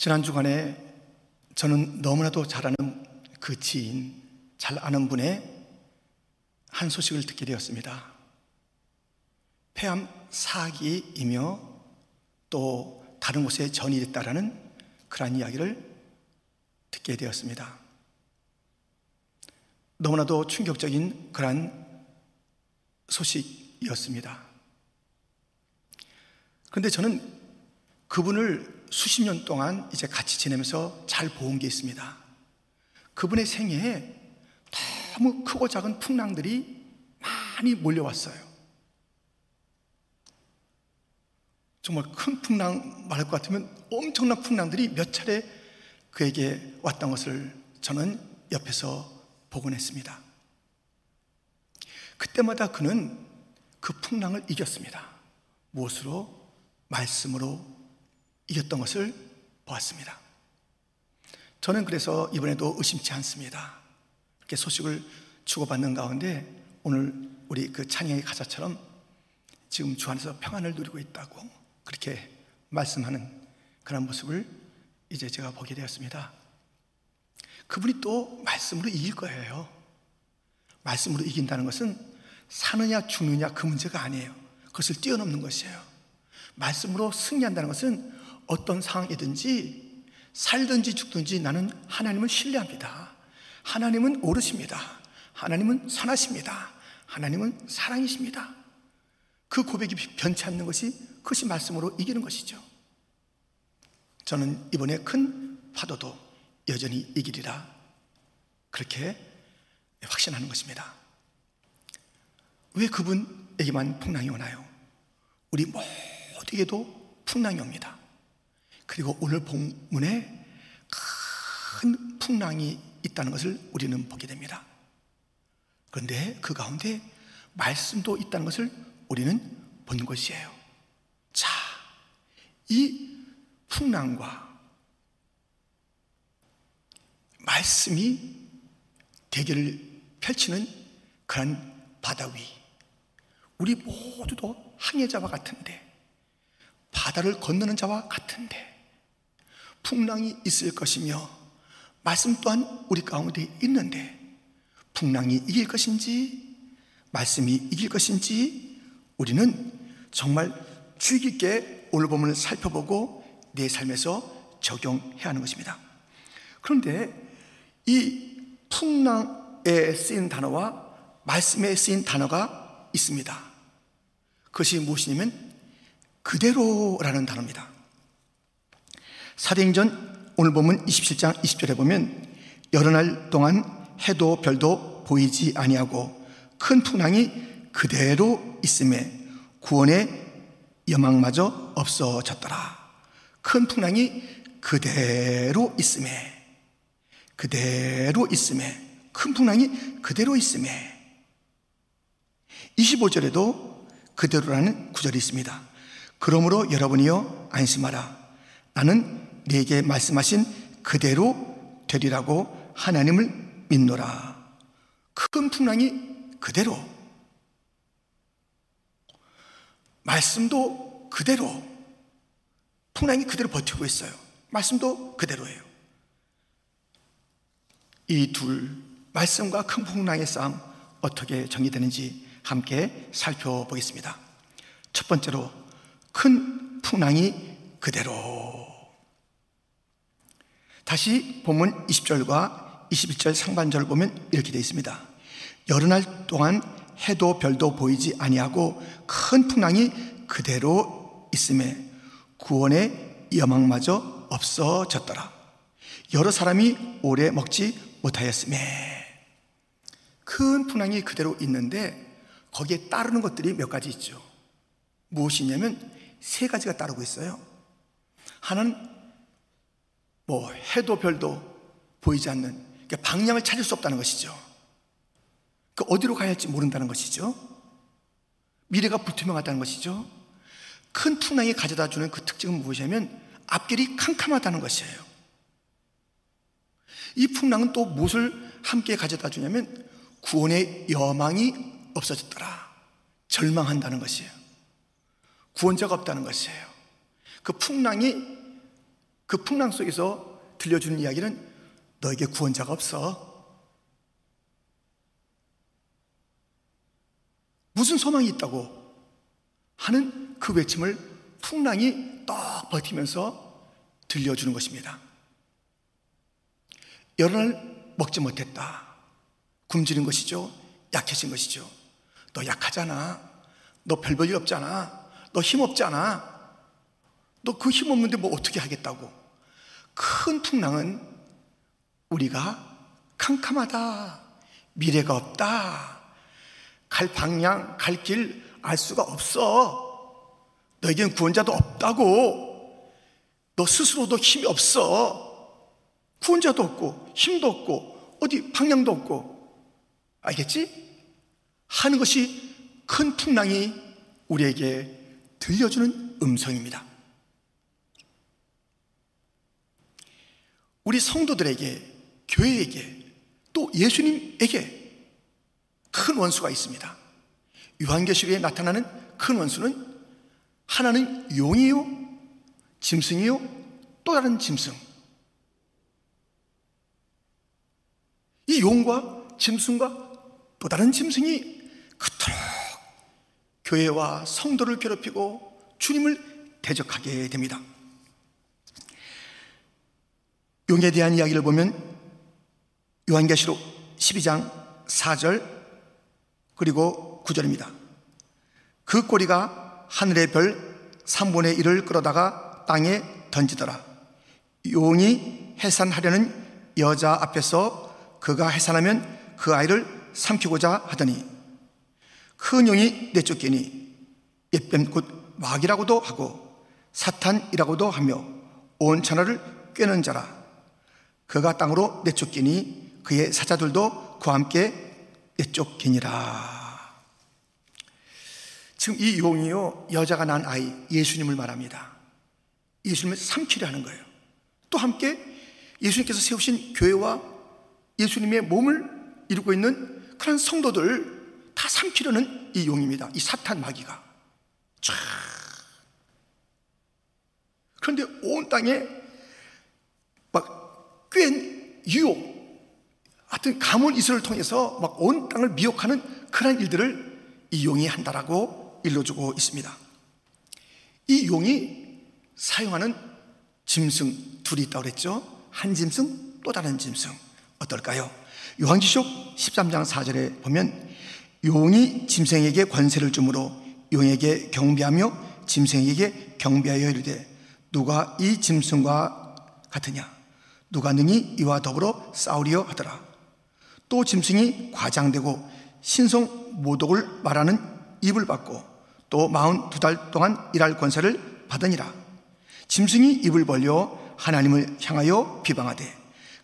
지난 주간에 저는 너무나도 잘 아는 그 지인, 잘 아는 분의 한 소식을 듣게 되었습니다. 폐암 사기이며 또 다른 곳에 전이됐다라는 그러한 이야기를 듣게 되었습니다. 너무나도 충격적인 그러한 소식이었습니다. 그런데 저는 그분을 수십 년 동안 이제 같이 지내면서 잘본게 있습니다. 그분의 생애에 너무 크고 작은 풍랑들이 많이 몰려왔어요. 정말 큰 풍랑 말할 것 같으면 엄청난 풍랑들이 몇 차례 그에게 왔던 것을 저는 옆에서 보곤 했습니다. 그때마다 그는 그 풍랑을 이겼습니다. 무엇으로? 말씀으로 이겼던 것을 보았습니다. 저는 그래서 이번에도 의심치 않습니다. 이렇게 소식을 주고받는 가운데 오늘 우리 그 찬양의 가사처럼 지금 주 안에서 평안을 누리고 있다고 그렇게 말씀하는 그런 모습을 이제 제가 보게 되었습니다. 그분이 또 말씀으로 이길 거예요. 말씀으로 이긴다는 것은 사느냐 죽느냐 그 문제가 아니에요. 그것을 뛰어넘는 것이에요. 말씀으로 승리한다는 것은 어떤 상황이든지 살든지 죽든지 나는 하나님을 신뢰합니다. 하나님은 오르십니다. 하나님은 선하십니다. 하나님은 사랑이십니다. 그 고백이 변치 않는 것이 그것이 말씀으로 이기는 것이죠. 저는 이번에 큰 파도도 여전히 이기리라 그렇게 확신하는 것입니다. 왜 그분에게만 풍랑이 오나요? 우리 모두에게도 풍랑이 옵니다. 그리고 오늘 본문에 큰 풍랑이 있다는 것을 우리는 보게 됩니다. 그런데 그 가운데 말씀도 있다는 것을 우리는 본 것이에요. 자, 이 풍랑과 말씀이 대결을 펼치는 그런 바다 위. 우리 모두도 항해자와 같은데, 바다를 건너는 자와 같은데, 풍랑이 있을 것이며, 말씀 또한 우리 가운데 있는데, 풍랑이 이길 것인지, 말씀이 이길 것인지, 우리는 정말 주의 깊게 오늘 본문을 살펴보고 내 삶에서 적용해야 하는 것입니다. 그런데 이 풍랑에 쓰인 단어와 말씀에 쓰인 단어가 있습니다. 그것이 무엇이냐면 그대로라는 단어입니다. 사도행전 오늘 보면 27장 20절에 보면 여러 날 동안 해도 별도 보이지 아니하고 큰 풍랑이 그대로 있음에 구원의 여망마저 없어졌더라. 큰 풍랑이 그대로 있음에 그대로 있음에 큰 풍랑이 그대로 있음에 25절에도 그대로라는 구절이 있습니다. 그러므로 여러분이요 안심하라. 나는 네게 말씀하신 그대로 되리라고 하나님을 믿노라. 큰 풍랑이 그대로 말씀도 그대로 풍랑이 그대로 버티고 있어요. 말씀도 그대로예요. 이 둘 말씀과 큰 풍랑의 싸움 어떻게 정리되는지 함께 살펴보겠습니다. 첫 번째로 큰 풍랑이 그대로 다시 본문 20절과 21절 상반절을 보면 이렇게 되어 있습니다. 여러 날 동안 해도 별도 보이지 아니하고 큰 풍랑이 그대로 있음에 구원의 여망마저 없어졌더라. 여러 사람이 오래 먹지 못하였음에 큰 풍랑이 그대로 있는데 거기에 따르는 것들이 몇 가지 있죠. 무엇이냐면 세 가지가 따르고 있어요. 하나는 뭐 해도 별도 보이지 않는 그러니까 방향을 찾을 수 없다는 것이죠. 그 어디로 가야 할지 모른다는 것이죠. 미래가 불투명하다는 것이죠. 큰 풍랑이 가져다 주는 그 특징은 무엇이냐면 앞길이 캄캄하다는 것이에요. 이 풍랑은 또 무엇을 함께 가져다 주냐면 구원의 여망이 없어졌더라. 절망한다는 것이에요. 구원자가 없다는 것이에요. 그 풍랑이 그 풍랑 속에서 들려주는 이야기는 너에게 구원자가 없어. 무슨 소망이 있다고 하는 그 외침을 풍랑이 떡 버티면서 들려주는 것입니다. 날 먹지 못했다. 굶주린 것이죠. 약해진 것이죠. 너 약하잖아. 너 별 볼 일 없잖아. 너 힘 없잖아. 너 그 힘 없는데 뭐 어떻게 하겠다고. 큰 풍랑은 우리가 캄캄하다. 미래가 없다. 갈 방향, 갈 길 알 수가 없어. 너에겐 구원자도 없다고. 너 스스로도 힘이 없어. 구원자도 없고, 힘도 없고, 어디 방향도 없고. 알겠지? 하는 것이 큰 풍랑이 우리에게 들려주는 음성입니다. 우리 성도들에게, 교회에게, 또 예수님에게 큰 원수가 있습니다. 요한계시록에 나타나는 큰 원수는 하나는 용이요, 짐승이요, 또 다른 짐승. 이 용과 짐승과 또 다른 짐승이 그토록 교회와 성도를 괴롭히고 주님을 대적하게 됩니다. 용에 대한 이야기를 보면 요한계시록 12장 4절 그리고 9절입니다. 그 꼬리가 하늘의 별 3분의 1을 끌어다가 땅에 던지더라. 용이 해산하려는 여자 앞에서 그가 해산하면 그 아이를 삼키고자 하더니 큰 용이 내쫓기니 옛뱀 곧 마귀라고도 하고 사탄이라고도 하며 온 천하를 꿰는 자라 그가 땅으로 내쫓기니 그의 사자들도 그와 함께 내쫓기니라. 지금 이 용이요 여자가 낳은 아이 예수님을 말합니다. 예수님을 삼키려 하는 거예요. 또 함께 예수님께서 세우신 교회와 예수님의 몸을 이루고 있는 그런 성도들 다 삼키려는 이 용입니다. 이 사탄 마귀가. 촤. 그런데 온 땅에 막 꽤 유혹, 하여튼 가문 이슬을 통해서 막 온 땅을 미혹하는 그런 일들을 이 용이 한다라고 일러주고 있습니다. 이 용이 사용하는 짐승 둘이 있다고 그랬죠? 한 짐승, 또 다른 짐승. 어떨까요? 요한지속 13장 4절에 보면 용이 짐승에게 권세를 주므로 용에게 경배하며 짐승에게 경배하여 이르되 누가 이 짐승과 같으냐? 누가 능히 이와 더불어 싸우리요 하더라. 또 짐승이 과장되고 신성 모독을 말하는 입을 받고 또 마흔 두 달 동안 일할 권세를 받으니라. 짐승이 입을 벌려 하나님을 향하여 비방하되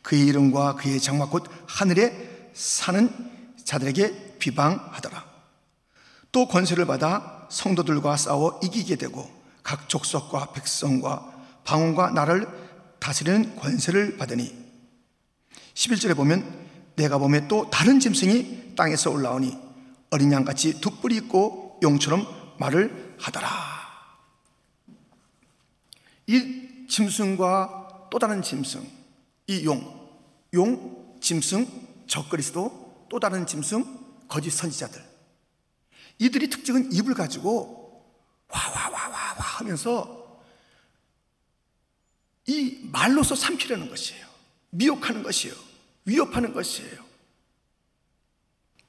그의 이름과 그의 장막 곧 하늘에 사는 자들에게 비방하더라. 또 권세를 받아 성도들과 싸워 이기게 되고 각 족속과 백성과 방언과 나를 다스리는 권세를 받으니. 11절에 보면 내가 보면 또 다른 짐승이 땅에서 올라오니 어린 양같이 두 뿔이 있고 용처럼 말을 하더라. 이 짐승과 또 다른 짐승 이 용, 용, 짐승, 적그리스도 또 다른 짐승, 거짓 선지자들. 이들이 특징은 입을 가지고 와와와와와 하면서 이 말로서 삼키려는 것이에요. 미혹하는 것이에요. 위협하는 것이에요.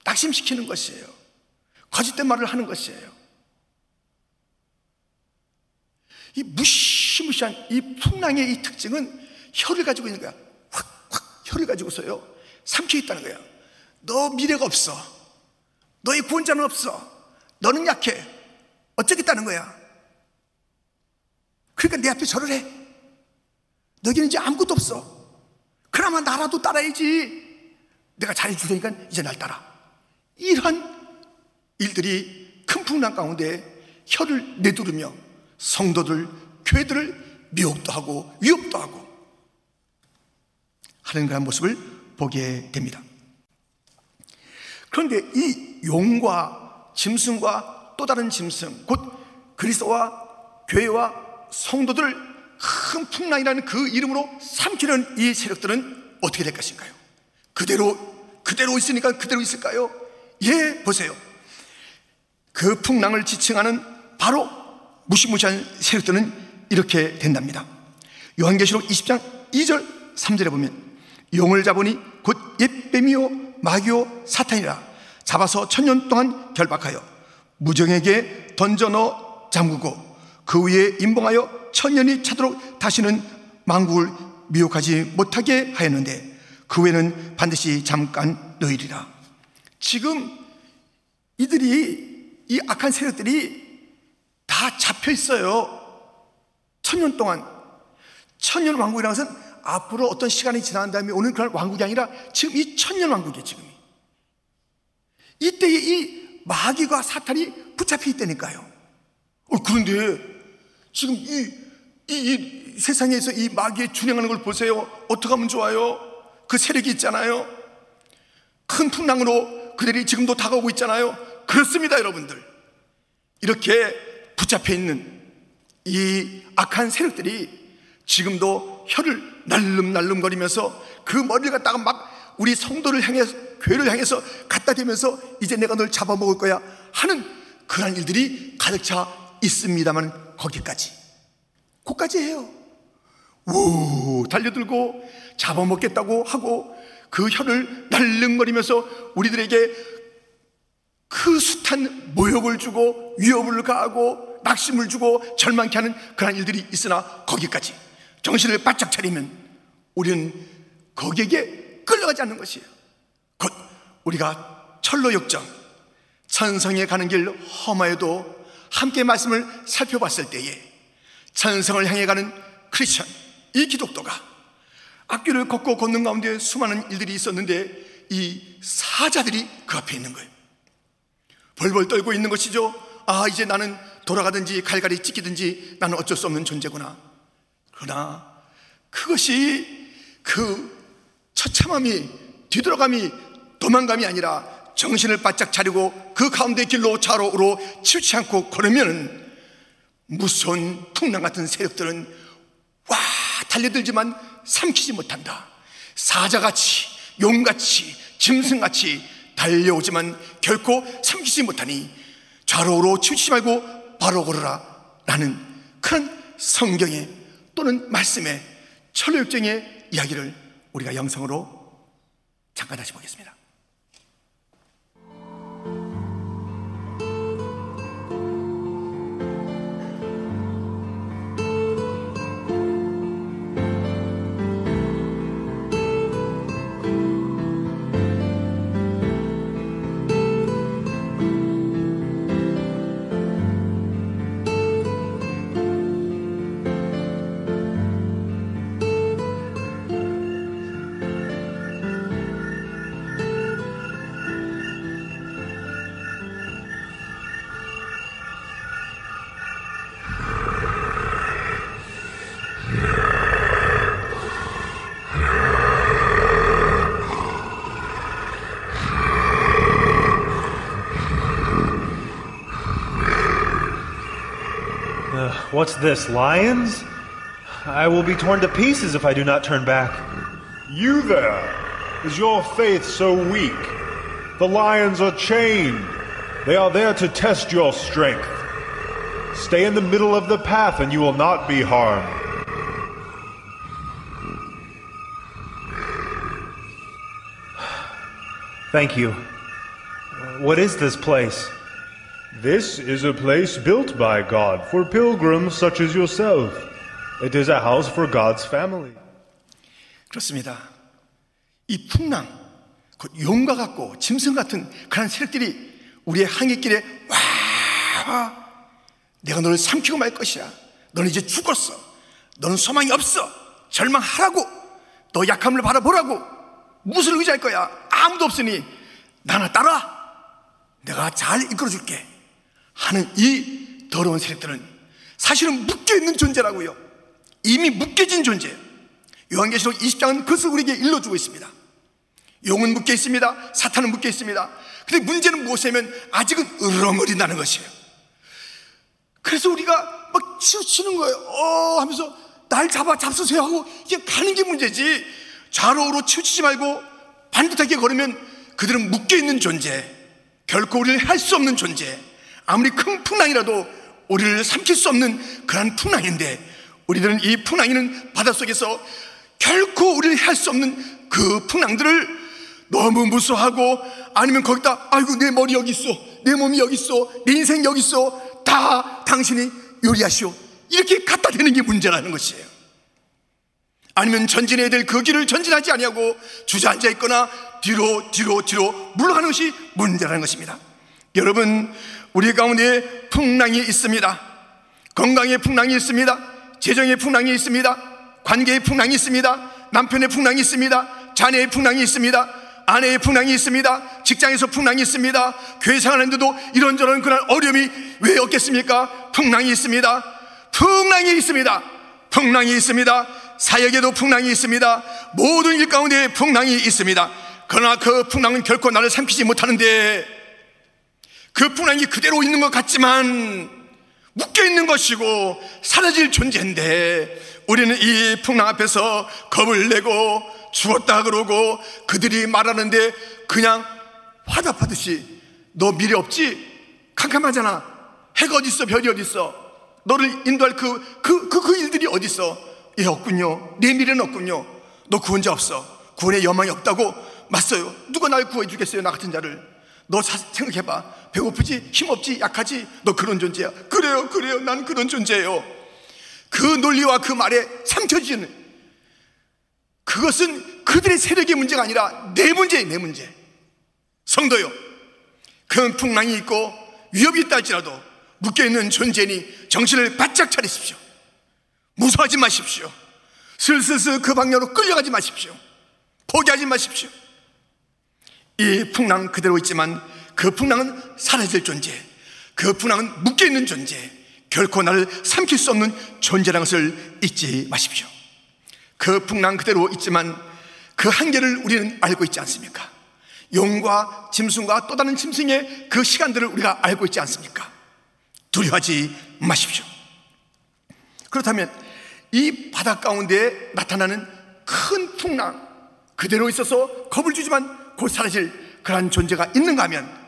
낙심시키는 것이에요. 거짓된 말을 하는 것이에요. 이 무시무시한 이 풍랑의 이 특징은 혀를 가지고 있는 거야. 확, 확, 혀를 가지고서요. 삼켜 있다는 거야. 너 미래가 없어. 너의 구원자는 없어. 너는 약해. 어쩌겠다는 거야. 그러니까 내 앞에 절을 해. 너희는 이제 아무것도 없어. 그나마 나라도 따라야지. 내가 잘해주니까 이제 날 따라. 이러한 일들이 큰 풍랑 가운데 혀를 내두르며 성도들, 교회들을 미혹도 하고 위협도 하고 하는 그런 모습을 보게 됩니다. 그런데 이 용과 짐승과 또 다른 짐승, 곧 그리스도와 교회와 성도들 큰 풍랑이라는 그 이름으로 삼키는 이 세력들은 어떻게 될 것인가요? 그대로 그대로 있으니까 그대로 있을까요? 예, 보세요. 그 풍랑을 지칭하는 바로 무시무시한 세력들은 이렇게 된답니다. 요한계시록 20장 2절 3절에 보면 용을 잡으니 곧 옛뱀이요 마귀요 사탄이라 잡아서 천년 동안 결박하여 무정에게 던져 넣어 잠그고 그 위에 임봉하여 천년이 차도록 다시는 망국을 미혹하지 못하게 하였는데 그 후에는 반드시 잠깐 너희리라. 지금 이들이 이 악한 세력들이 다 잡혀 있어요. 천년 동안. 천년 왕국이라는 것은 앞으로 어떤 시간이 지난 다음에 오는 그런 왕국이 아니라 지금 이 천년 왕국이에요 지금 이때에 이 마귀가 사탄이 붙잡혀 있다니까요. 어, 그런데 지금 이, 이, 이 세상에서 이 마귀의 준행하는 걸 보세요. 어떻게 하면 좋아요? 그 세력이 있잖아요. 큰 풍랑으로 그들이 지금도 다가오고 있잖아요. 그렇습니다, 여러분들. 이렇게 붙잡혀 있는 이 악한 세력들이 지금도 혀를 날름날름거리면서 그 머리를 갖다가 막 우리 성도를 향해서 교회를 향해서 갖다 대면서 이제 내가 널 잡아먹을 거야 하는 그런 일들이 가득 차 있습니다만 거기까지. 거기까지 해요. 우 달려들고 잡아먹겠다고 하고 그 혀를 날름거리면서 우리들에게 그 숱한 모욕을 주고 위협을 가하고 낙심을 주고 절망케 하는 그런 일들이 있으나 거기까지 정신을 바짝 차리면 우리는 거기에게 끌려가지 않는 것이에요. 곧 우리가 철로 역정 천성에 가는 길 험하여도 함께 말씀을 살펴봤을 때에 천성을 향해 가는 크리스천, 이 기독도가 앞길을 걷고 걷는 가운데 수많은 일들이 있었는데 이 사자들이 그 앞에 있는 거예요. 벌벌 떨고 있는 것이죠. 아, 이제 나는 돌아가든지 갈갈이 찢기든지 나는 어쩔 수 없는 존재구나. 그러나 그것이 그 처참함이 뒤돌아감이 도망감이 아니라 정신을 바짝 차리고 그 가운데 길로 좌로우로 치우치 않고 걸으면 무서운 풍랑 같은 세력들은 와 달려들지만 삼키지 못한다. 사자같이 용같이 짐승같이 달려오지만 결코 삼키지 못하니 좌로우로 치우치지 말고 바로 걸어라 라는 그런 성경의 또는 말씀의 철로역정의 이야기를 우리가 영성으로 잠깐 다시 보겠습니다. What's this, lions? I will be torn to pieces if I do not turn back. You there! Is your faith so weak? The lions are chained. They are there to test your strength. Stay in the middle of the path and you will not be harmed. Thank you. What is this place? This is a place built by God for pilgrims such as yourself. It is a house for God's family. 그렇습니다. 이 풍랑, 곧 용과 같고 짐승 같은 그런 세력들이 우리의 항해길에 와, 내가 너를 삼키고 말 것이야. 너는 이제 죽었어. 너는 소망이 없어. 절망하라고. 너 약함을 바라보라고. 무엇을 의지할 거야? 아무도 없으니 나나 따라. 내가 잘 이끌어 줄게. 하는 이 더러운 세력들은 사실은 묶여있는 존재라고요. 이미 묶여진 존재예요. 요한계시록 20장은 그것을 우리에게 일러주고 있습니다. 용은 묶여 있습니다. 사탄은 묶여 있습니다. 근데 문제는 무엇이냐면 아직은 으렁거린다는 것이에요. 그래서 우리가 막 치우치는 거예요. 어 하면서 날 잡아 잡수세요 하고 이게 가는 게 문제지 좌로우로 치우치지 말고 반듯하게 걸으면 그들은 묶여 있는 존재 결코 우리를 할 수 없는 존재 아무리 큰 풍랑이라도 우리를 삼킬 수 없는 그런 풍랑인데 우리들은 이 풍랑이는 바닷속에서 결코 우리를 할 수 없는 그 풍랑들을 너무 무서워하고 아니면 거기다 아이고 내 머리 여기 있어 내 몸이 여기 있어 내 인생 여기 있어 다 당신이 요리하시오. 이렇게 갖다 대는 게 문제라는 것이에요. 아니면 전진해야 될 그 길을 전진하지 아니하고 주저앉아 있거나 뒤로 뒤로 뒤로 물러가는 것이 문제라는 것입니다. 여러분 우리 가운데 풍랑이 있습니다 건강의 풍랑이 있습니다 재정의 풍랑이 있습니다 관계의 풍랑이 있습니다 남편의 풍랑이 있습니다 자녀의 풍랑이 있습니다 아내의 풍랑이 있습니다. 직장에서 풍랑이 있습니다. 교회 생활하는데도 이런저런 그런 어려움이 왜 없겠습니까? 풍랑이 있습니다. 풍랑이 있습니다. 풍랑이 있습니다. 사역에도 풍랑이 있습니다. 모든 일 가운데 풍랑이 있습니다. 그러나 그 풍랑은 결코 나를 삼키지 못하는데 그 풍랑이 그대로 있는 것 같지만 묶여 있는 것이고 사라질 존재인데 우리는 이 풍랑 앞에서 겁을 내고 죽었다 그러고 그들이 말하는데 그냥 화답하듯이 너 미래 없지? 캄캄하잖아. 해가 어딨어? 별이 어딨어? 너를 인도할 그, 그, 그, 그 일들이 어딨어? 예, 없군요. 내 미래는 없군요. 너 구원자 없어. 구원의 여망이 없다고 맞어요. 누가 날 구해 주겠어요? 나 같은 자를. 너 사, 생각해 봐. 배고프지? 힘없지? 약하지? 너 그런 존재야. 그래요, 그래요. 난 그런 존재예요. 그 논리와 그 말에 삼켜지는 그것은 그들의 세력의 문제가 아니라 내 문제예요, 내 문제. 성도요. 큰 풍랑이 있고 위협이 있다 할지라도 묶여있는 존재니 정신을 바짝 차리십시오. 무서워하지 마십시오. 슬슬슬 그 방향으로 끌려가지 마십시오. 포기하지 마십시오. 이 풍랑 그대로 있지만 그 풍랑은 사라질 존재. 그 풍랑은 묶여있는 존재. 결코 나를 삼킬 수 없는 존재라는 것을 잊지 마십시오. 그 풍랑 그대로 있지만 그 한계를 우리는 알고 있지 않습니까? 용과 짐승과 또 다른 짐승의 그 시간들을 우리가 알고 있지 않습니까? 두려워하지 마십시오. 그렇다면 이 바다 가운데 나타나는 큰 풍랑 그대로 있어서 겁을 주지만 곧 사라질 그러한 존재가 있는가 하면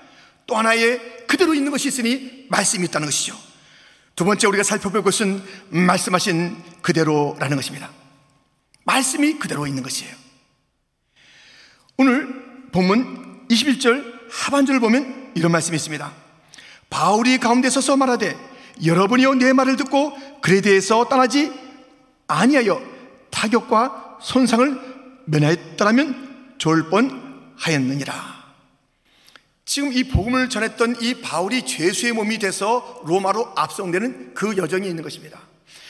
또 하나의 그대로 있는 것이 있으니 말씀이 있다는 것이죠. 두 번째 우리가 살펴볼 것은 말씀하신 그대로라는 것입니다. 말씀이 그대로 있는 것이에요. 오늘 본문 21절 하반절을 보면 이런 말씀이 있습니다. 바울이 가운데 서서 말하되 여러분이요 내 말을 듣고 그에 대해서 떠나지 아니하여 타격과 손상을 면하였더라면 좋을 뻔하였느니라. 지금 이 복음을 전했던 이 바울이 죄수의 몸이 돼서 로마로 압송되는 그 여정이 있는 것입니다.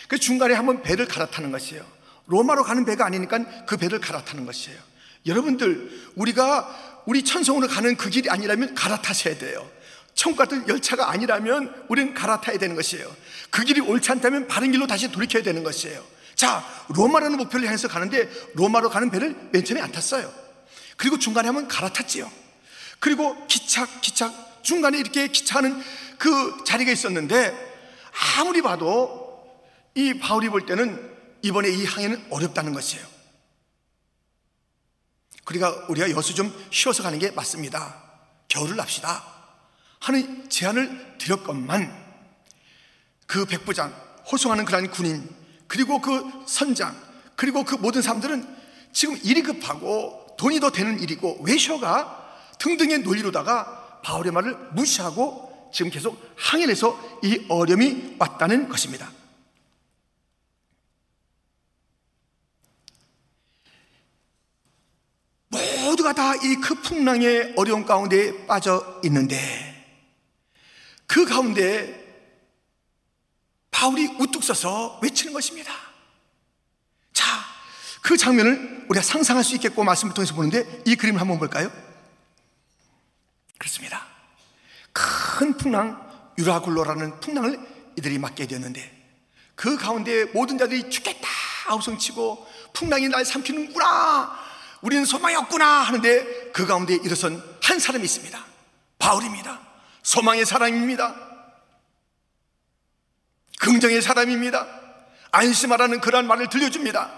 그 중간에 한번 배를 갈아타는 것이에요. 로마로 가는 배가 아니니까 그 배를 갈아타는 것이에요. 여러분들, 우리가 우리 천성으로 가는 그 길이 아니라면 갈아타셔야 돼요. 천국 같은 열차가 아니라면 우리는 갈아타야 되는 것이에요. 그 길이 옳지 않다면 바른 길로 다시 돌이켜야 되는 것이에요. 자, 로마라는 목표를 향해서 가는데 로마로 가는 배를 맨 처음에 안 탔어요. 그리고 중간에 한번 갈아탔지요. 그리고 기착, 기착, 중간에 이렇게 기차하는 그 자리가 있었는데 아무리 봐도 이 바울이 볼 때는 이번에 이 항해는 어렵다는 것이에요. 그러니까 우리가 여수 좀 쉬어서 가는 게 맞습니다. 겨울을 납시다. 하는 제안을 드렸건만 그 백부장, 호송하는 그러한 군인, 그리고 그 선장, 그리고 그 모든 사람들은 지금 일이 급하고 돈이 더 되는 일이고 외셔가 등등의 논리로다가 바울의 말을 무시하고 지금 계속 항해해서 이 어려움이 왔다는 것입니다. 모두가 다 이 그 풍랑의 어려움 가운데 빠져 있는데 그 가운데 바울이 우뚝 서서 외치는 것입니다. 자, 그 장면을 우리가 상상할 수 있겠고 말씀을 통해서 보는데 이 그림을 한번 볼까요? 그렇습니다. 큰 풍랑, 유라굴로라는 풍랑을 이들이 맞게 되었는데 그 가운데 모든 자들이 죽겠다 아우성치고 풍랑이 날 삼키는구나 우리는 소망이 없구나 하는데 그 가운데 일어선 한 사람이 있습니다. 바울입니다. 소망의 사람입니다. 긍정의 사람입니다. 안심하라는 그러한 말을 들려줍니다.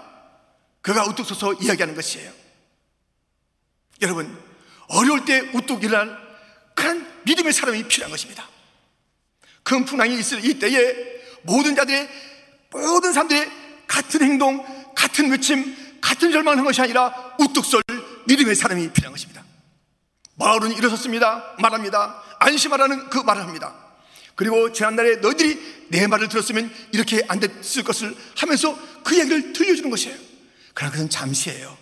그가 우뚝 서서 이야기하는 것이에요. 여러분, 어려울 때 우뚝 일어날 그런 믿음의 사람이 필요한 것입니다. 큰 풍랑이 있을 이 때에 모든 자들의 모든 사람들의 같은 행동, 같은 외침, 같은 절망을 한 것이 아니라 우뚝 설 믿음의 사람이 필요한 것입니다. 바울은 일어섰습니다. 말합니다. 안심하라는 그 말을 합니다. 그리고 지난날에 너희들이 내 말을 들었으면 이렇게 안 됐을 것을 하면서 그 얘기를 들려주는 것이에요. 그러나 그것은 잠시예요.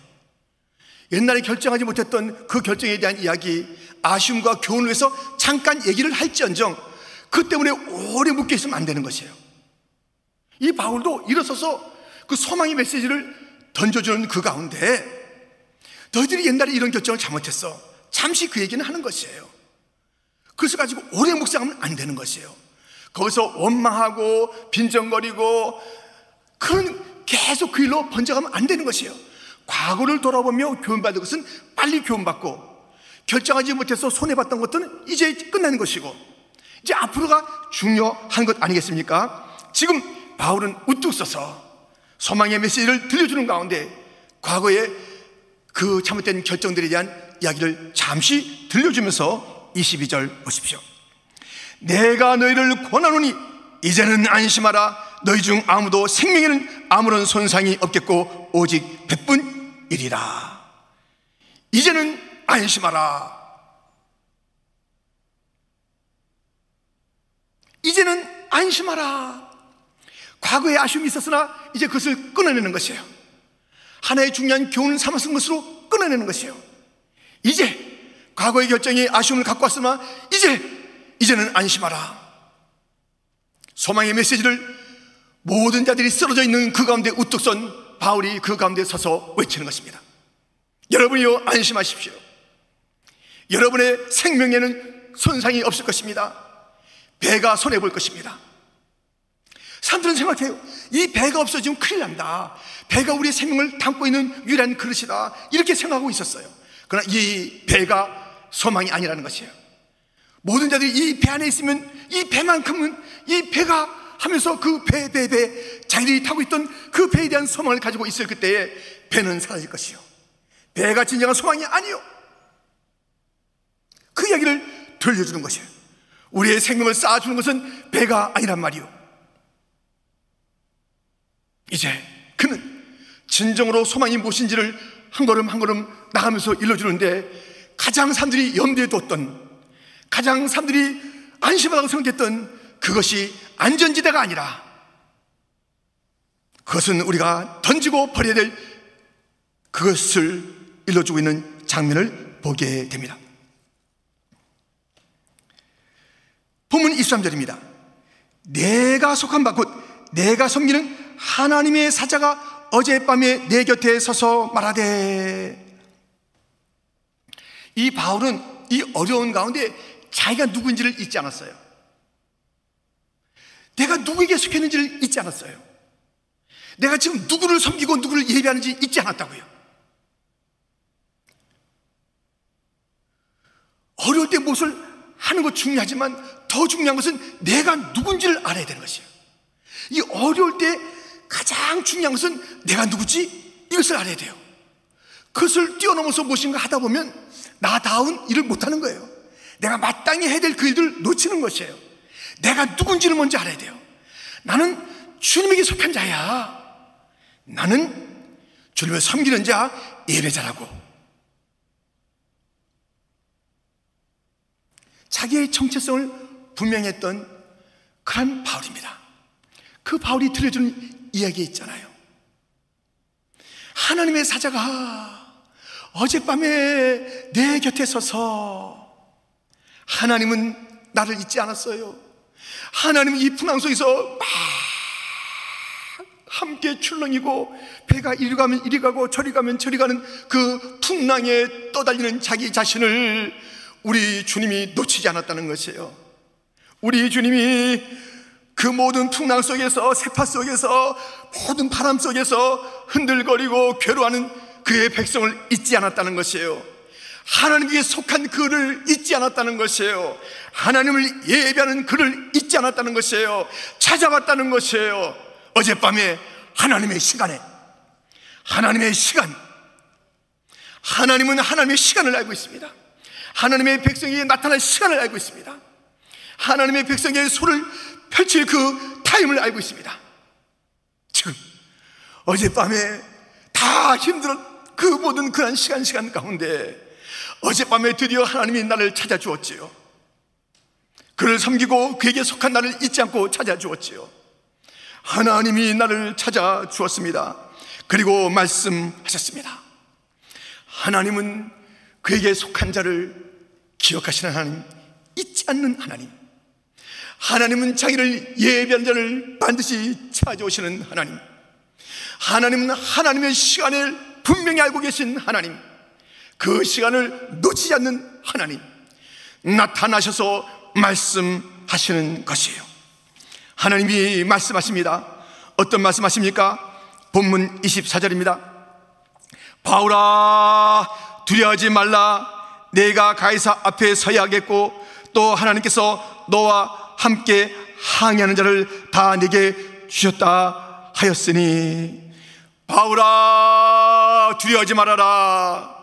옛날에 결정하지 못했던 그 결정에 대한 이야기, 아쉬움과 교훈을 위해서 잠깐 얘기를 할지언정 그 때문에 오래 묶여 있으면 안 되는 것이에요. 이 바울도 일어서서 그 소망의 메시지를 던져주는 그 가운데 너희들이 옛날에 이런 결정을 잘못했어. 잠시 그 얘기는 하는 것이에요. 그래서 가지고 오래 묵상하면 안 되는 것이에요. 거기서 원망하고 빈정거리고 그런 계속 그 일로 번져가면 안 되는 것이에요. 과거를 돌아보며 교훈받을 것은 빨리 교훈받고 결정하지 못해서 손해봤던 것들은 이제 끝나는 것이고 이제 앞으로가 중요한 것 아니겠습니까? 지금 바울은 우뚝 서서 소망의 메시지를 들려주는 가운데 과거의 그 잘못된 결정들에 대한 이야기를 잠시 들려주면서 22절 보십시오. 내가 너희를 권하노니 이제는 안심하라. 너희 중 아무도 생명에는 아무런 손상이 없겠고 오직 백 분이리라. 이제는 안심하라. 이제는 안심하라. 과거에 아쉬움이 있었으나 이제 그것을 끊어내는 것이에요. 하나의 중요한 교훈을 삼았은 것으로 끊어내는 것이에요. 이제 과거의 결정이 아쉬움을 갖고 왔으나 이제 이제는 안심하라. 소망의 메시지를 모든 자들이 쓰러져 있는 그 가운데 우뚝 선 바울이 그 가운데 서서 외치는 것입니다. 여러분이요 안심하십시오. 여러분의 생명에는 손상이 없을 것입니다. 배가 손해 볼 것입니다. 사람들은 생각해요. 이 배가 없어지면 큰일 난다. 배가 우리의 생명을 담고 있는 유일한 그릇이다. 이렇게 생각하고 있었어요. 그러나 이 배가 소망이 아니라는 것이에요. 모든 자들이 이 배 안에 있으면 이 배만큼은 이 배가 하면서 그 배, 배, 배, 자기들이 타고 있던 그 배에 대한 소망을 가지고 있을 그때에 배는 사라질 것이요. 배가 진정한 소망이 아니요. 그 이야기를 들려주는 것이에요. 우리의 생명을 쌓아주는 것은 배가 아니란 말이요. 이제 그는 진정으로 소망이 무엇인지를 한 걸음 한 걸음 나가면서 일러주는데 가장 사람들이 염두에 뒀던 가장 사람들이 안심하다고 생각했던 그것이 안전지대가 아니라 그것은 우리가 던지고 버려야 될 그것을 일러주고 있는 장면을 보게 됩니다. 본문 23절입니다. 내가 속한 바, 곧 내가 섬기는 하나님의 사자가 어젯밤에 내 곁에 서서 말하되 이 바울은 이 어려운 가운데 자기가 누구인지를 잊지 않았어요. 내가 누구에게 속했는지를 잊지 않았어요. 내가 지금 누구를 섬기고 누구를 예배하는지 잊지 않았다고요. 어려울 때 무엇을 하는 것 중요하지만 더 중요한 것은 내가 누군지를 알아야 되는 것이에요. 이 어려울 때 가장 중요한 것은 내가 누구지? 이것을 알아야 돼요. 그것을 뛰어넘어서 무엇인가 하다 보면 나다운 일을 못하는 거예요. 내가 마땅히 해야 될 그 일을 놓치는 것이에요. 내가 누군지를 먼저 알아야 돼요. 나는 주님에게 속한 자야. 나는 주님을 섬기는 자, 예배자라고. 자기의 정체성을 분명했던 그런 바울입니다. 그 바울이 들려주는 이야기 있잖아요. 하나님의 사자가 어젯밤에 내 곁에 서서 하나님은 나를 잊지 않았어요. 하나님은 이 풍랑 속에서 막 함께 출렁이고 배가 이리 가면 이리 가고 저리 가면 저리 가는 그 풍랑에 떠달리는 자기 자신을 우리 주님이 놓치지 않았다는 것이에요. 우리 주님이 그 모든 풍랑 속에서 세파 속에서 모든 바람 속에서 흔들거리고 괴로워하는 그의 백성을 잊지 않았다는 것이에요. 하나님께 속한 그를 잊지 않았다는 것이에요. 하나님을 예배하는 그를 잊지 않았다는 것이에요. 찾아왔다는 것이에요. 어젯밤에 하나님의 시간에 하나님의 시간 하나님은 하나님의 시간을 알고 있습니다. 하나님의 백성에게 나타날 시간을 알고 있습니다. 하나님의 백성에게 손을 펼칠 그 타임을 알고 있습니다. 지금 어젯밤에 다 힘들어 그 모든 그한 시간 시간 가운데 어젯밤에 드디어 하나님이 나를 찾아주었지요. 그를 섬기고 그에게 속한 나를 잊지 않고 찾아주었지요. 하나님이 나를 찾아주었습니다. 그리고 말씀하셨습니다. 하나님은 그에게 속한 자를 기억하시는 하나님, 잊지 않는 하나님. 하나님은 자기를 예배한 자를 반드시 찾아오시는 하나님. 하나님은 하나님의 시간을 분명히 알고 계신 하나님. 그 시간을 놓치지 않는 하나님. 나타나셔서 말씀하시는 것이에요. 하나님이 말씀하십니다. 어떤 말씀하십니까? 본문 24절입니다. 바울아, 두려워하지 말라. 내가 가이사 앞에 서야겠고 또 하나님께서 너와 함께 항해하는 자를 다 내게 주셨다 하였으니 바울아 두려워하지 말아라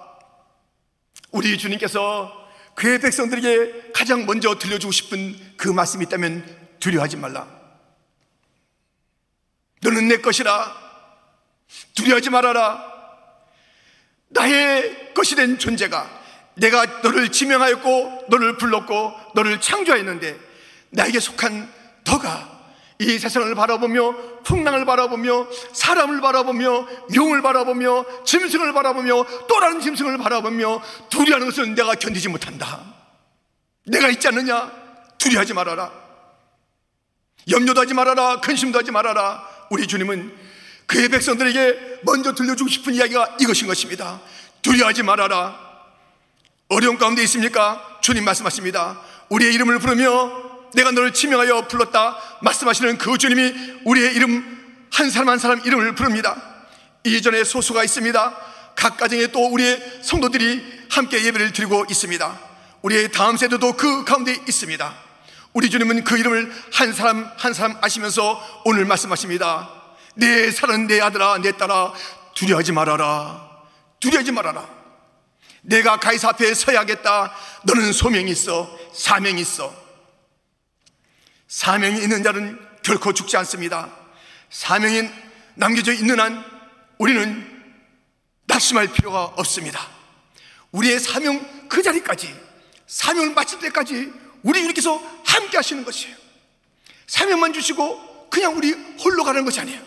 우리 주님께서 그의 백성들에게 가장 먼저 들려주고 싶은 그 말씀이 있다면 두려워하지 말라. 너는 내 것이라. 두려워하지 말아라. 나의 것이 된 존재가 내가 너를 지명하였고 너를 불렀고 너를 창조하였는데 나에게 속한 너가 이 세상을 바라보며 풍랑을 바라보며 사람을 바라보며 용을 바라보며 짐승을 바라보며 또 다른 짐승을 바라보며 두려워하는 것은 내가 견디지 못한다. 내가 있지 않느냐? 두려워하지 말아라. 염려도 하지 말아라. 근심도 하지 말아라. 우리 주님은 그의 백성들에게 먼저 들려주고 싶은 이야기가 이것인 것입니다. 두려워하지 말아라. 어려운 가운데 있습니까? 주님 말씀하십니다. 우리의 이름을 부르며 내가 너를 지명하여 불렀다. 말씀하시는 그 주님이 우리의 이름 한 사람 한 사람 이름을 부릅니다. 이전에 소수가 있습니다. 각 가정에 또 우리의 성도들이 함께 예배를 드리고 있습니다. 우리의 다음 세대도 그 가운데 있습니다. 우리 주님은 그 이름을 한 사람 한 사람 아시면서 오늘 말씀하십니다. 내 사랑 내 아들아 내 딸아 두려워하지 말아라. 두려워하지 말아라. 내가 가이사 앞에 서야겠다. 너는 소명이 있어 사명이 있어 사명이 있는 자는 결코 죽지 않습니다. 사명이 남겨져 있는 한 우리는 낙심할 필요가 없습니다. 우리의 사명 그 자리까지 사명을 마칠 때까지 우리 주님께서 함께 하시는 것이에요. 사명만 주시고 그냥 우리 홀로 가는 것이 아니에요.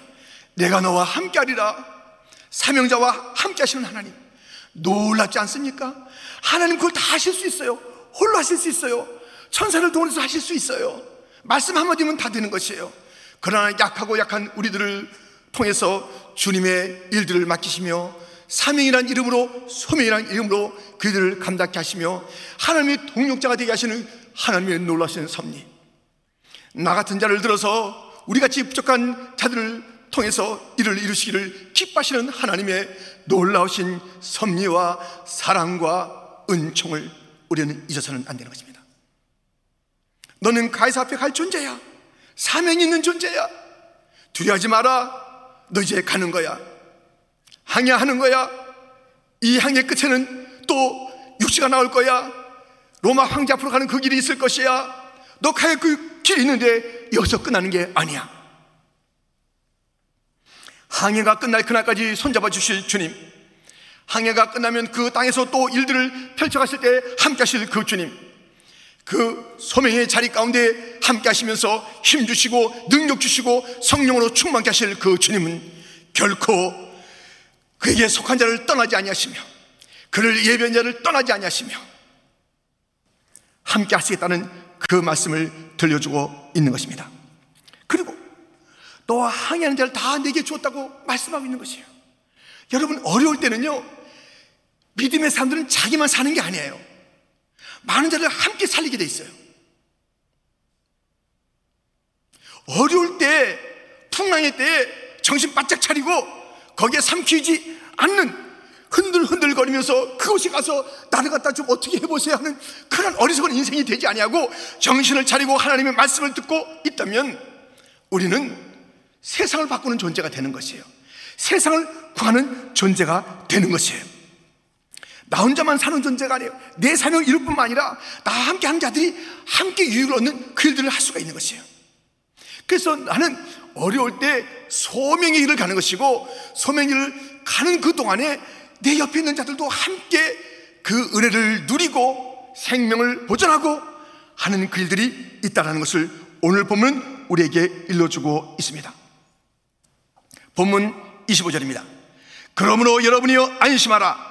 내가 너와 함께 하리라. 사명자와 함께 하시는 하나님. 놀랍지 않습니까? 하나님 그걸 다 하실 수 있어요. 홀로 하실 수 있어요. 천사를 동원해서 하실 수 있어요. 말씀 한마디면 다 되는 것이에요. 그러나 약하고 약한 우리들을 통해서 주님의 일들을 맡기시며 사명이란 이름으로 소명이란 이름으로 그들을 감당케 하시며 하나님의 동력자가 되게 하시는 하나님의 놀라신 섭리. 나 같은 자를 들어서 우리같이 부족한 자들을 통해서 이를 이루시기를 기뻐하시는 하나님의 놀라우신 섭리와 사랑과 은총을 우리는 잊어서는 안 되는 것입니다. 너는 가이사 앞에 갈 존재야. 사명이 있는 존재야. 두려워하지 마라. 너 이제 가는 거야. 항해하는 거야. 이 항해 끝에는 또 육지가 나올 거야. 로마 황제 앞으로 가는 그 길이 있을 것이야. 너 가야 그 길이 있는데 여기서 끝나는 게 아니야. 항해가 끝날 그날까지 손잡아 주실 주님. 항해가 끝나면 그 땅에서 또 일들을 펼쳐갔을 때 함께 하실 그 주님. 그 소명의 자리 가운데 함께 하시면서 힘 주시고 능력 주시고 성령으로 충만케 하실 그 주님은 결코 그에게 속한 자를 떠나지 아니하시며 그를 예배한 자를 떠나지 아니하시며 함께 하시겠다는 그 말씀을 들려주고 있는 것입니다. 그리고 너와 항해하는 자를 다 내게 주었다고 말씀하고 있는 것이에요. 여러분 어려울 때는요 믿음의 사람들은 자기만 사는 게 아니에요. 많은 자를 함께 살리게 돼 있어요. 어려울 때, 풍랑의 때 정신 바짝 차리고 거기에 삼키지 않는 흔들흔들 거리면서 그곳에 가서 나를 갖다 좀 어떻게 해보세요 하는 그런 어리석은 인생이 되지 아니하고 정신을 차리고 하나님의 말씀을 듣고 있다면 우리는 세상을 바꾸는 존재가 되는 것이에요. 세상을 구하는 존재가 되는 것이에요. 나 혼자만 사는 존재가 아니에요. 내 사명을 이룰 뿐만 아니라 나와 함께 하는 자들이 함께 유익을 얻는 그 일들을 할 수가 있는 것이에요. 그래서 나는 어려울 때 소명의 일을 가는 것이고 소명의 일을 가는 그 동안에 내 옆에 있는 자들도 함께 그 은혜를 누리고 생명을 보존하고 하는 그 일들이 있다는 것을 오늘 보면 우리에게 일러주고 있습니다. 본문 25절입니다. 그러므로 여러분이여 안심하라.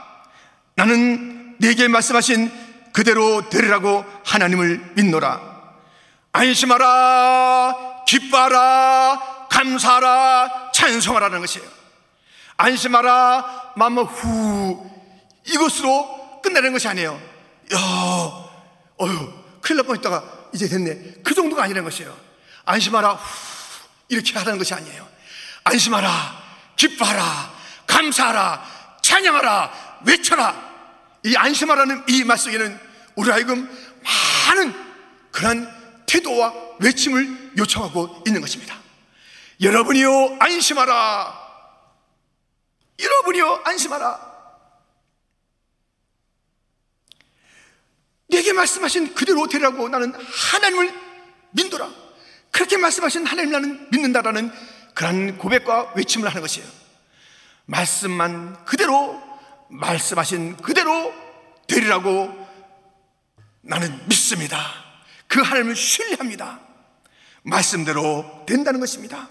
나는 네게 말씀하신 그대로 되리라고 하나님을 믿노라. 안심하라, 기뻐하라, 감사하라, 찬송하라는 것이에요. 안심하라, 마음 후 이것으로 끝내는 것이 아니에요. 야, 어휴, 큰일 날 뻔했다가 이제 됐네. 그 정도가 아니라는 것이에요. 안심하라, 후 이렇게 하라는 것이 아니에요. 안심하라, 기뻐하라, 감사하라, 찬양하라, 외쳐라. 이 안심하라는 이 말씀에는 우리 하여금 많은 그런 태도와 외침을 요청하고 있는 것입니다. 여러분이요, 안심하라. 여러분이요, 안심하라. 내게 말씀하신 그대로 되라고 나는 하나님을 믿노라. 그렇게 말씀하신 하나님 나는 믿는다라는 그런 고백과 외침을 하는 것이에요. 말씀만 그대로 말씀하신 그대로 되리라고 나는 믿습니다. 그 하나님을 신뢰합니다. 말씀대로 된다는 것입니다.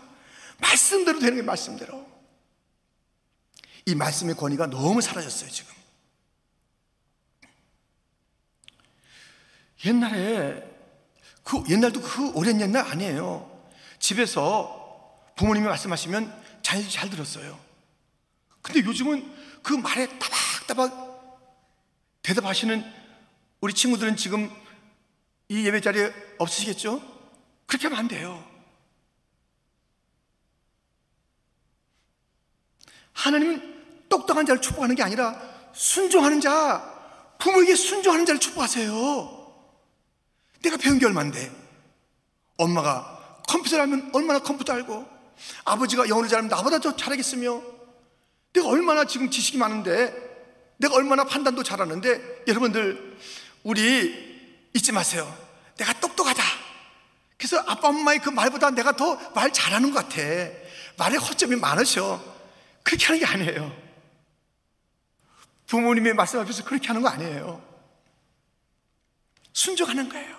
말씀대로 되는 게 말씀대로. 이 말씀의 권위가 너무 사라졌어요, 지금. 옛날에, 그, 옛날도 그 오랜 옛날 아니에요. 집에서 부모님이 말씀하시면 잘, 잘 들었어요. 근데 요즘은 그 말에 따박따박 대답하시는 우리 친구들은 지금 이 예배 자리에 없으시겠죠? 그렇게 하면 안 돼요. 하나님은 똑똑한 자를 축복하는 게 아니라 순종하는 자, 부모에게 순종하는 자를 축복하세요. 내가 배운 게 얼만데? 엄마가 컴퓨터를 하면 얼마나 컴퓨터 알고, 아버지가 영어를 잘하면 나보다 더 잘하겠으며, 내가 얼마나 지금 지식이 많은데, 내가 얼마나 판단도 잘하는데, 여러분들, 우리 잊지 마세요. 내가 똑똑하다. 그래서 아빠 엄마의 그 말보다 내가 더 말 잘하는 것 같아. 말에 허점이 많으셔. 그렇게 하는 게 아니에요. 부모님의 말씀 앞에서 그렇게 하는 거 아니에요. 순종하는 거예요.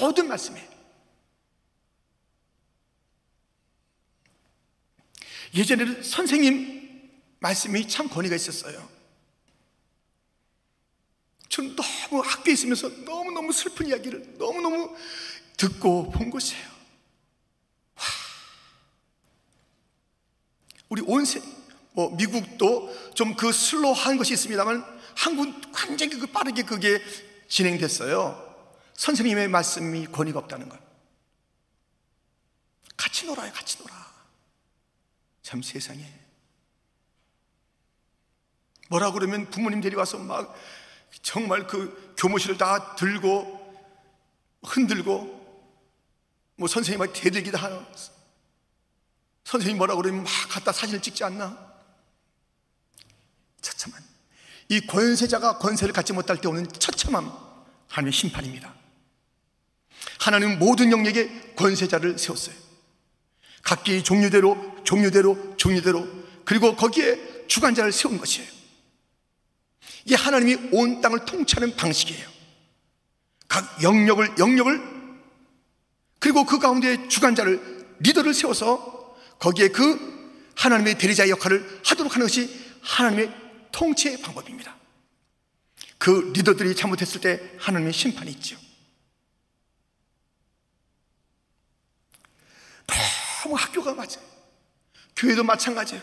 모든 말씀에. 예전에는 선생님 말씀이 참 권위가 있었어요. 저는 너무 학교에 있으면서 너무너무 슬픈 이야기를 너무너무 듣고 본 것이에요. 와. 우리 온 세, 뭐 미국도 좀 그 슬로한 것이 있습니다만 한국은 굉장히 그 빠르게 그게 진행됐어요. 선생님의 말씀이 권위가 없다는 것. 같이 놀아요, 같이 놀아. 참 세상에. 뭐라 그러면 부모님 데리와서 막 정말 그 교무실을 다 들고 흔들고 뭐 선생님한테 대들기도 하는 선생님 뭐라 그러면 막 갖다 사진을 찍지 않나? 처참한 이 권세자가 권세를 갖지 못할 때 오는 처참함 하나님의 심판입니다. 하나님은 모든 영역에 권세자를 세웠어요. 각기 종류대로 종류대로 종류대로 그리고 거기에 주관자를 세운 것이에요. 이게 하나님이 온 땅을 통치하는 방식이에요. 각 영역을, 영역을, 그리고 그 가운데 주관자를, 리더를 세워서 거기에 그 하나님의 대리자의 역할을 하도록 하는 것이 하나님의 통치의 방법입니다. 그 리더들이 잘못했을 때 하나님의 심판이 있죠. 너무 학교가 맞아요. 교회도 마찬가지예요.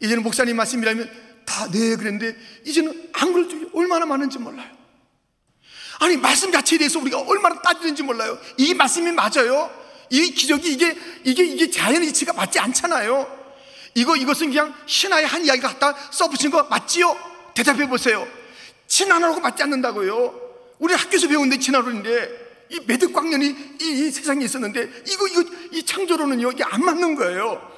이제는 목사님 말씀이라면 다 네 그랬는데 이제는 안 그래도 얼마나 많은지 몰라요. 아니 말씀 자체에 대해서 우리가 얼마나 따지는지 몰라요. 이 말씀이 맞아요. 이 기적이 이게 이게 이게 자연의 이치가 맞지 않잖아요. 이거 이것은 그냥 신화의 한 이야기 갖다 써붙인 거 맞지요? 대답해 보세요. 친하나라고 맞지 않는다고요. 우리 학교에서 배운 데 친하로인데 이 매듭광년이 이, 이 세상에 있었는데 이거 이거 이 창조로는요 이게 안 맞는 거예요.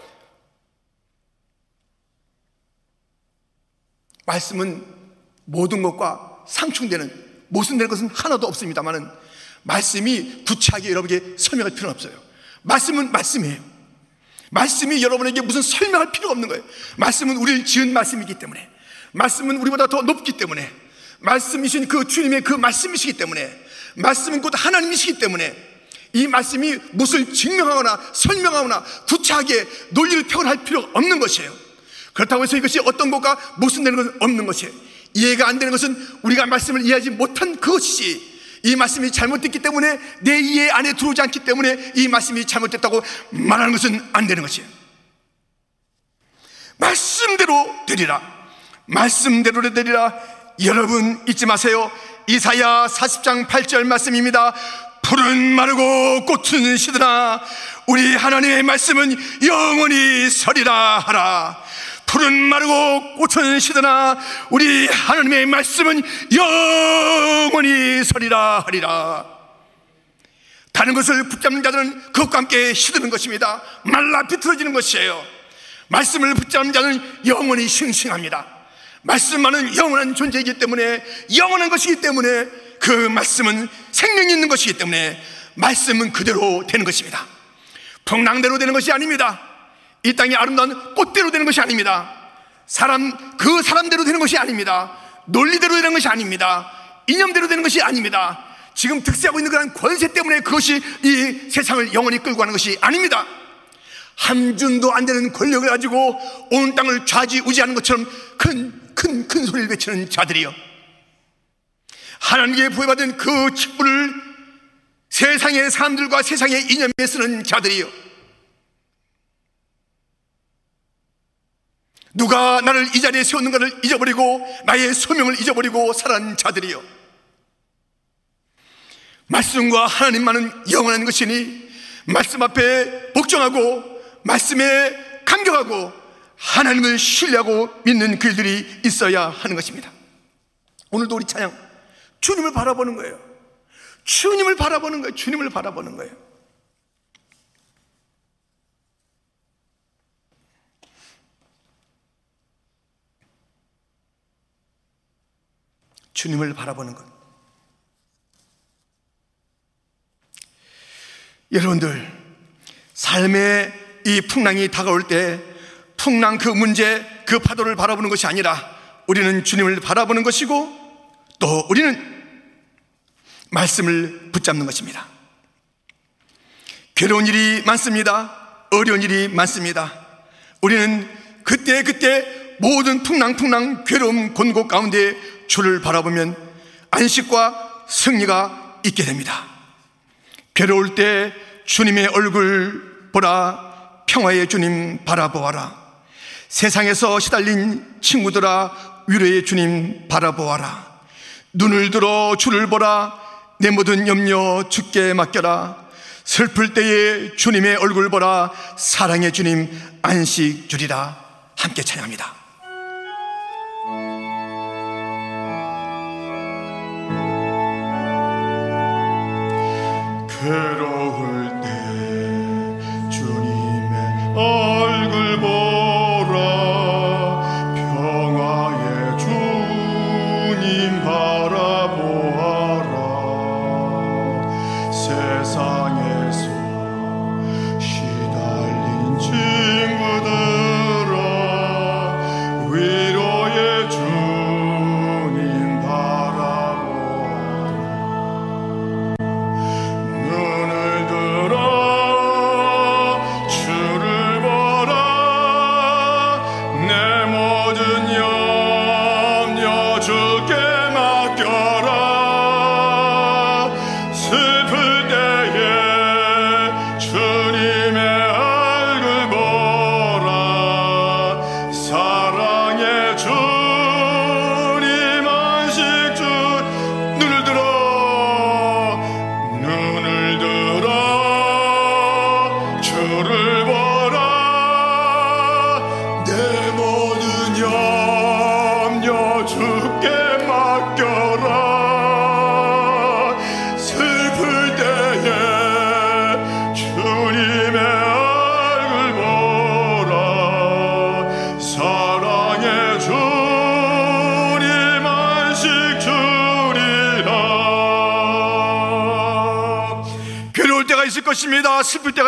말씀은 모든 것과 상충되는 모순되는 것은 하나도 없습니다만은 말씀이 구체하게 여러분에게 설명할 필요는 없어요. 말씀은 말씀이에요. 말씀이 여러분에게 무슨 설명할 필요가 없는 거예요. 말씀은 우리를 지은 말씀이기 때문에 말씀은 우리보다 더 높기 때문에 말씀이신 그 주님의 그 말씀이시기 때문에 말씀은 곧 하나님이시기 때문에 이 말씀이 무엇을 증명하거나 설명하거나 구체하게 논리를 표현할 필요가 없는 것이에요. 그렇다고 해서 이것이 어떤 것과 모순되는 것은 없는 것이에요. 이해가 안 되는 것은 우리가 말씀을 이해하지 못한 그것이 이 말씀이 잘못됐기 때문에 내 이해 안에 들어오지 않기 때문에 이 말씀이 잘못됐다고 말하는 것은 안 되는 것이에요. 말씀대로 되리라. 말씀대로 되리라. 여러분 잊지 마세요. 이사야 40장 8절 말씀입니다. 푸른 마르고 꽃은 시드나 우리 하나님의 말씀은 영원히 서리라 하라. 푸른 마르고 꽃은 시드나 우리 하나님의 말씀은 영원히 서리라 하리라. 다른 것을 붙잡는 자들은 그것과 함께 시드는 것입니다. 말라 비틀어지는 것이에요. 말씀을 붙잡는 자는 영원히 싱싱합니다. 말씀만은 영원한 존재이기 때문에 영원한 것이기 때문에 그 말씀은 생명이 있는 것이기 때문에 말씀은 그대로 되는 것입니다. 풍랑대로 되는 것이 아닙니다. 이 땅이 아름다운 꽃대로 되는 것이 아닙니다. 사람 그 사람대로 되는 것이 아닙니다. 논리대로 되는 것이 아닙니다. 이념대로 되는 것이 아닙니다. 지금 득세하고 있는 그런 권세 때문에 그것이 이 세상을 영원히 끌고 가는 것이 아닙니다. 함준도 안 되는 권력을 가지고 온 땅을 좌지우지하는 것처럼 큰 큰, 큰 소리를 외치는 자들이요. 하나님께 부여받은 그 직분을 세상의 사람들과 세상의 이념에 쓰는 자들이요. 누가 나를 이 자리에 세웠는가를 잊어버리고 나의 소명을 잊어버리고 살아난 자들이요. 말씀과 하나님만은 영원한 것이니 말씀 앞에 복종하고 말씀에 감격하고 하나님을 신뢰하고 믿는 그들이 있어야 하는 것입니다. 오늘도 우리 찬양 주님을 바라보는 거예요. 주님을 바라보는 거예요. 주님을 바라보는 거예요. 주님을 바라보는 것. 여러분들, 삶의 이 풍랑이 다가올 때 풍랑 그 문제, 그 파도를 바라보는 것이 아니라 우리는 주님을 바라보는 것이고 또 우리는 말씀을 붙잡는 것입니다. 괴로운 일이 많습니다. 어려운 일이 많습니다. 우리는 그때 그때 모든 풍랑풍랑 괴로움 곤고 가운데 주를 바라보면 안식과 승리가 있게 됩니다. 괴로울 때 주님의 얼굴 보라 평화의 주님 바라보아라. 세상에서 시달린 친구들아 위로의 주님 바라보아라. 눈을 들어 주를 보라. 내 모든 염려 주께 맡겨라. 슬플 때에 주님의 얼굴 보라. 사랑의 주님 안식 주리라. 함께 찬양합니다. 괴로울 때 주님의 얼굴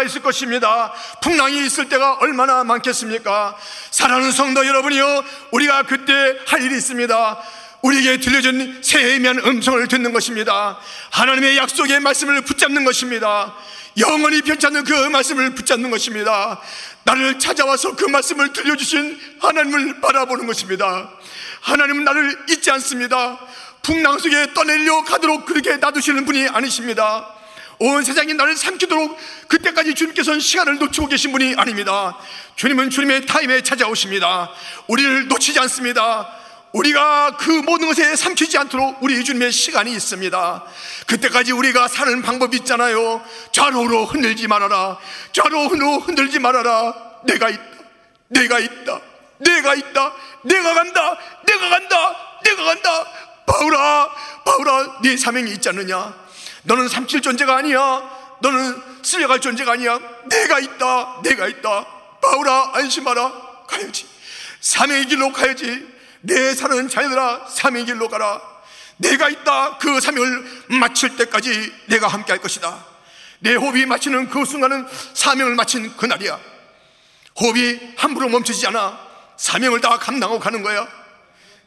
때가 있을 것입니다. 풍랑이 있을 때가 얼마나 많겠습니까? 사랑하는 성도 여러분이요, 우리가 그때 할 일이 있습니다. 우리에게 들려준 세미한 음성을 듣는 것입니다. 하나님의 약속의 말씀을 붙잡는 것입니다. 영원히 변치 않는 그 말씀을 붙잡는 것입니다. 나를 찾아와서 그 말씀을 들려주신 하나님을 바라보는 것입니다. 하나님은 나를 잊지 않습니다. 풍랑 속에 떠내려 가도록 그렇게 놔두시는 분이 아니십니다. 온 세상이 나를 삼키도록 그때까지 주님께서는 시간을 놓치고 계신 분이 아닙니다. 주님은 주님의 타임에 찾아오십니다. 우리를 놓치지 않습니다. 우리가 그 모든 것에 삼키지 않도록 우리 주님의 시간이 있습니다. 그때까지 우리가 사는 방법이 있잖아요. 좌로로 흔들지 말아라. 좌로로 흔들지 말아라. 내가 있다. 내가 있다. 내가 있다. 내가 간다. 내가 간다. 내가 간다. 바울아, 바울아, 네 사명이 있지 않느냐? 너는 삼킬 존재가 아니야. 너는 쓸려갈 존재가 아니야. 내가 있다. 내가 있다. 바울아, 안심하라. 가야지. 사명의 길로 가야지. 내 사는 자녀들아, 사명의 길로 가라. 내가 있다. 그 사명을 마칠 때까지 내가 함께 할 것이다. 내 호흡이 마치는 그 순간은 사명을 마친 그날이야. 호흡이 함부로 멈추지 않아. 사명을 다 감당하고 가는 거야.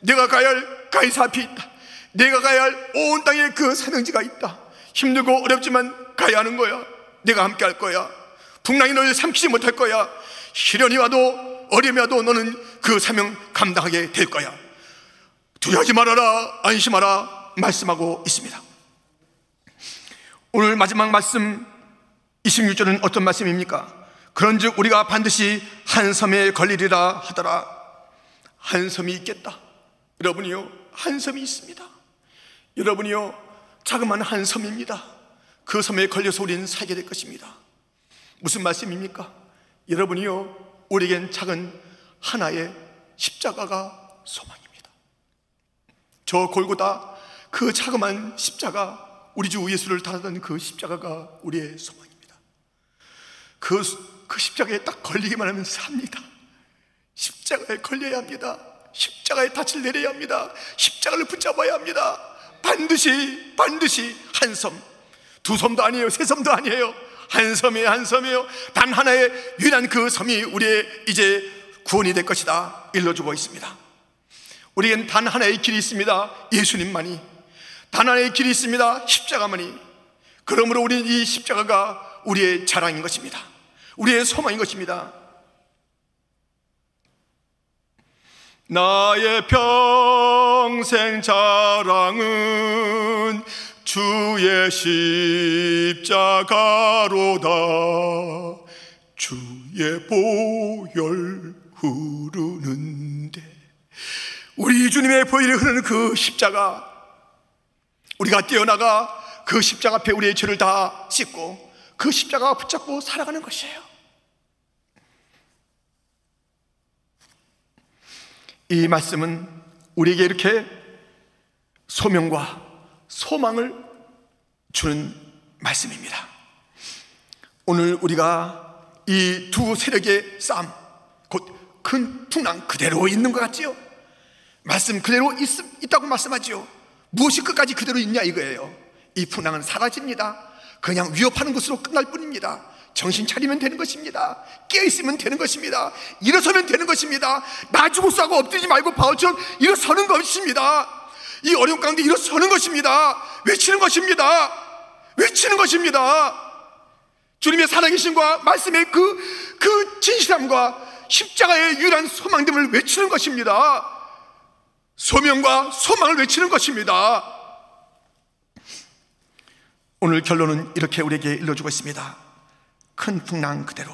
내가 가야 할 가이사 앞이 있다. 내가 가야 할 온 땅에 그 사명지가 있다. 힘들고 어렵지만 가야 하는 거야. 내가 함께 할 거야. 풍랑이 너를 삼키지 못할 거야. 시련이 와도 어려움이 와도 너는 그 사명 감당하게 될 거야. 두려워하지 말아라. 안심하라. 말씀하고 있습니다. 오늘 마지막 말씀 26절은 어떤 말씀입니까? 그런즉 우리가 반드시 한 섬에 걸리리라 하더라. 한 섬이 있겠다. 여러분이요, 한 섬이 있습니다. 여러분이요, 자그마한 한 섬입니다. 그 섬에 걸려서 우리는 살게 될 것입니다. 무슨 말씀입니까? 여러분이요, 우리에겐 작은 하나의 십자가가 소망입니다. 저 골고다 그 자그마한 십자가, 우리 주 예수를 달았던 그 십자가가 우리의 소망입니다. 그, 그 십자가에 딱 걸리기만 하면 삽니다. 십자가에 걸려야 합니다. 십자가에 닻을 내려야 합니다. 십자가를 붙잡아야 합니다. 반드시 반드시 한 섬, 두 섬도 아니에요, 세 섬도 아니에요. 한 섬이에요, 한 섬이에요. 단 하나의 유일한 그 섬이 우리의 이제 구원이 될 것이다. 일러주고 있습니다. 우리엔 단 하나의 길이 있습니다. 예수님만이. 단 하나의 길이 있습니다. 십자가만이. 그러므로 우리는 이 십자가가 우리의 자랑인 것입니다. 우리의 소망인 것입니다. 나의 평생 자랑은 주의 십자가로다. 주의 보혈 흐르는데. 우리 주님의 보혈이 흐르는 그 십자가 우리가 뛰어나가 그 십자가 앞에 우리의 죄를 다 씻고 그 십자가 붙잡고 살아가는 것이에요 이 말씀은 우리에게 이렇게 소명과 소망을 주는 말씀입니다. 오늘 우리가 이 두 세력의 싸움, 곧 큰 풍랑 그대로 있는 것 같지요? 말씀 그대로 있, 다고 말씀하지요. 무엇이 끝까지 그대로 있냐 이거예요. 이 풍랑은 사라집니다. 그냥 위협하는 것으로 끝날 뿐입니다. 정신 차리면 되는 것입니다. 깨어있으면 되는 것입니다. 일어서면 되는 것입니다. 놔주고 싸고 엎드리지 말고 바울처럼 일어서는 것입니다. 이 어려운 가운데 일어서는 것입니다. 외치는 것입니다. 외치는 것입니다. 주님의 살아계신과 말씀의 그, 그 진실함과 십자가의 유일한 소망됨을 외치는 것입니다. 소명과 소망을 외치는 것입니다. 오늘 결론은 이렇게 우리에게 일러주고 있습니다. 큰 풍랑 그대로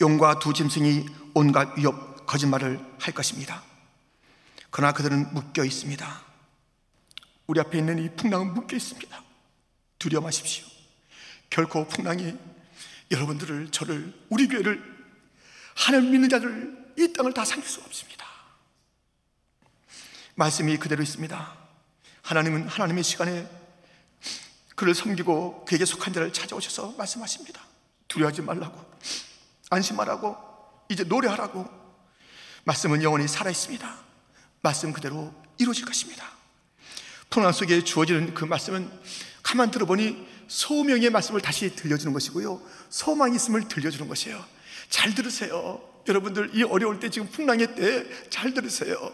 용과 두 짐승이 온갖 위협 거짓말을 할 것입니다. 그러나 그들은 묶여 있습니다. 우리 앞에 있는 이 풍랑은 묶여 있습니다. 두려워 마십시오. 결코 풍랑이 여러분들을 저를 우리 교회를 하나님 믿는 자들 이 땅을 다 삼킬 수 없습니다. 말씀이 그대로 있습니다. 하나님은 하나님의 시간에 그를 섬기고 그에게 속한 자를 찾아오셔서 말씀하십니다. 두려워하지 말라고, 안심하라고, 이제 노래하라고. 말씀은 영원히 살아있습니다. 말씀 그대로 이루어질 것입니다. 풍랑 속에 주어지는 그 말씀은 가만 들어보니 소명의 말씀을 다시 들려주는 것이고요. 소망이 있음을 들려주는 것이에요. 잘 들으세요. 여러분들 이 어려울 때 지금 풍랑의 때 잘 들으세요.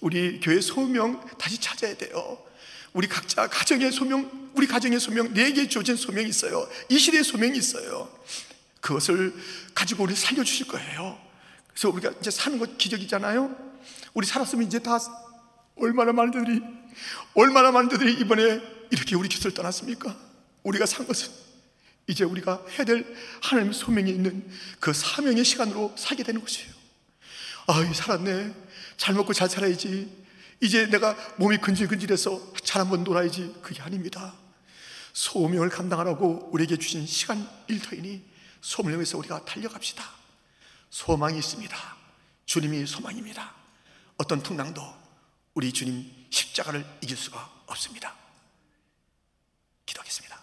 우리 교회 소명 다시 찾아야 돼요. 우리 각자 가정의 소명, 우리 가정의 소명, 내게 주어진 소명이 있어요. 이 시대의 소명이 있어요. 그것을 가지고 우리 살려주실 거예요. 그래서 우리가 이제 사는 것 기적이잖아요. 우리 살았으면 이제 다 얼마나 많은 들이 얼마나 많은 들이 이번에 이렇게 우리 곁을 떠났습니까? 우리가 산 것은 이제 우리가 해야 될 하나님의 소명이 있는 그 사명의 시간으로 살게 되는 것이에요. 아, 살았네. 잘 먹고 잘 살아야지. 이제 내가 몸이 근질근질해서 잘 한번 놀아야지. 그게 아닙니다. 소명을 감당하라고 우리에게 주신 시간 일터이니 소명을 위해서 우리가 달려갑시다. 소망이 있습니다. 주님이 소망입니다. 어떤 풍랑도 우리 주님 십자가를 이길 수가 없습니다. 기도하겠습니다.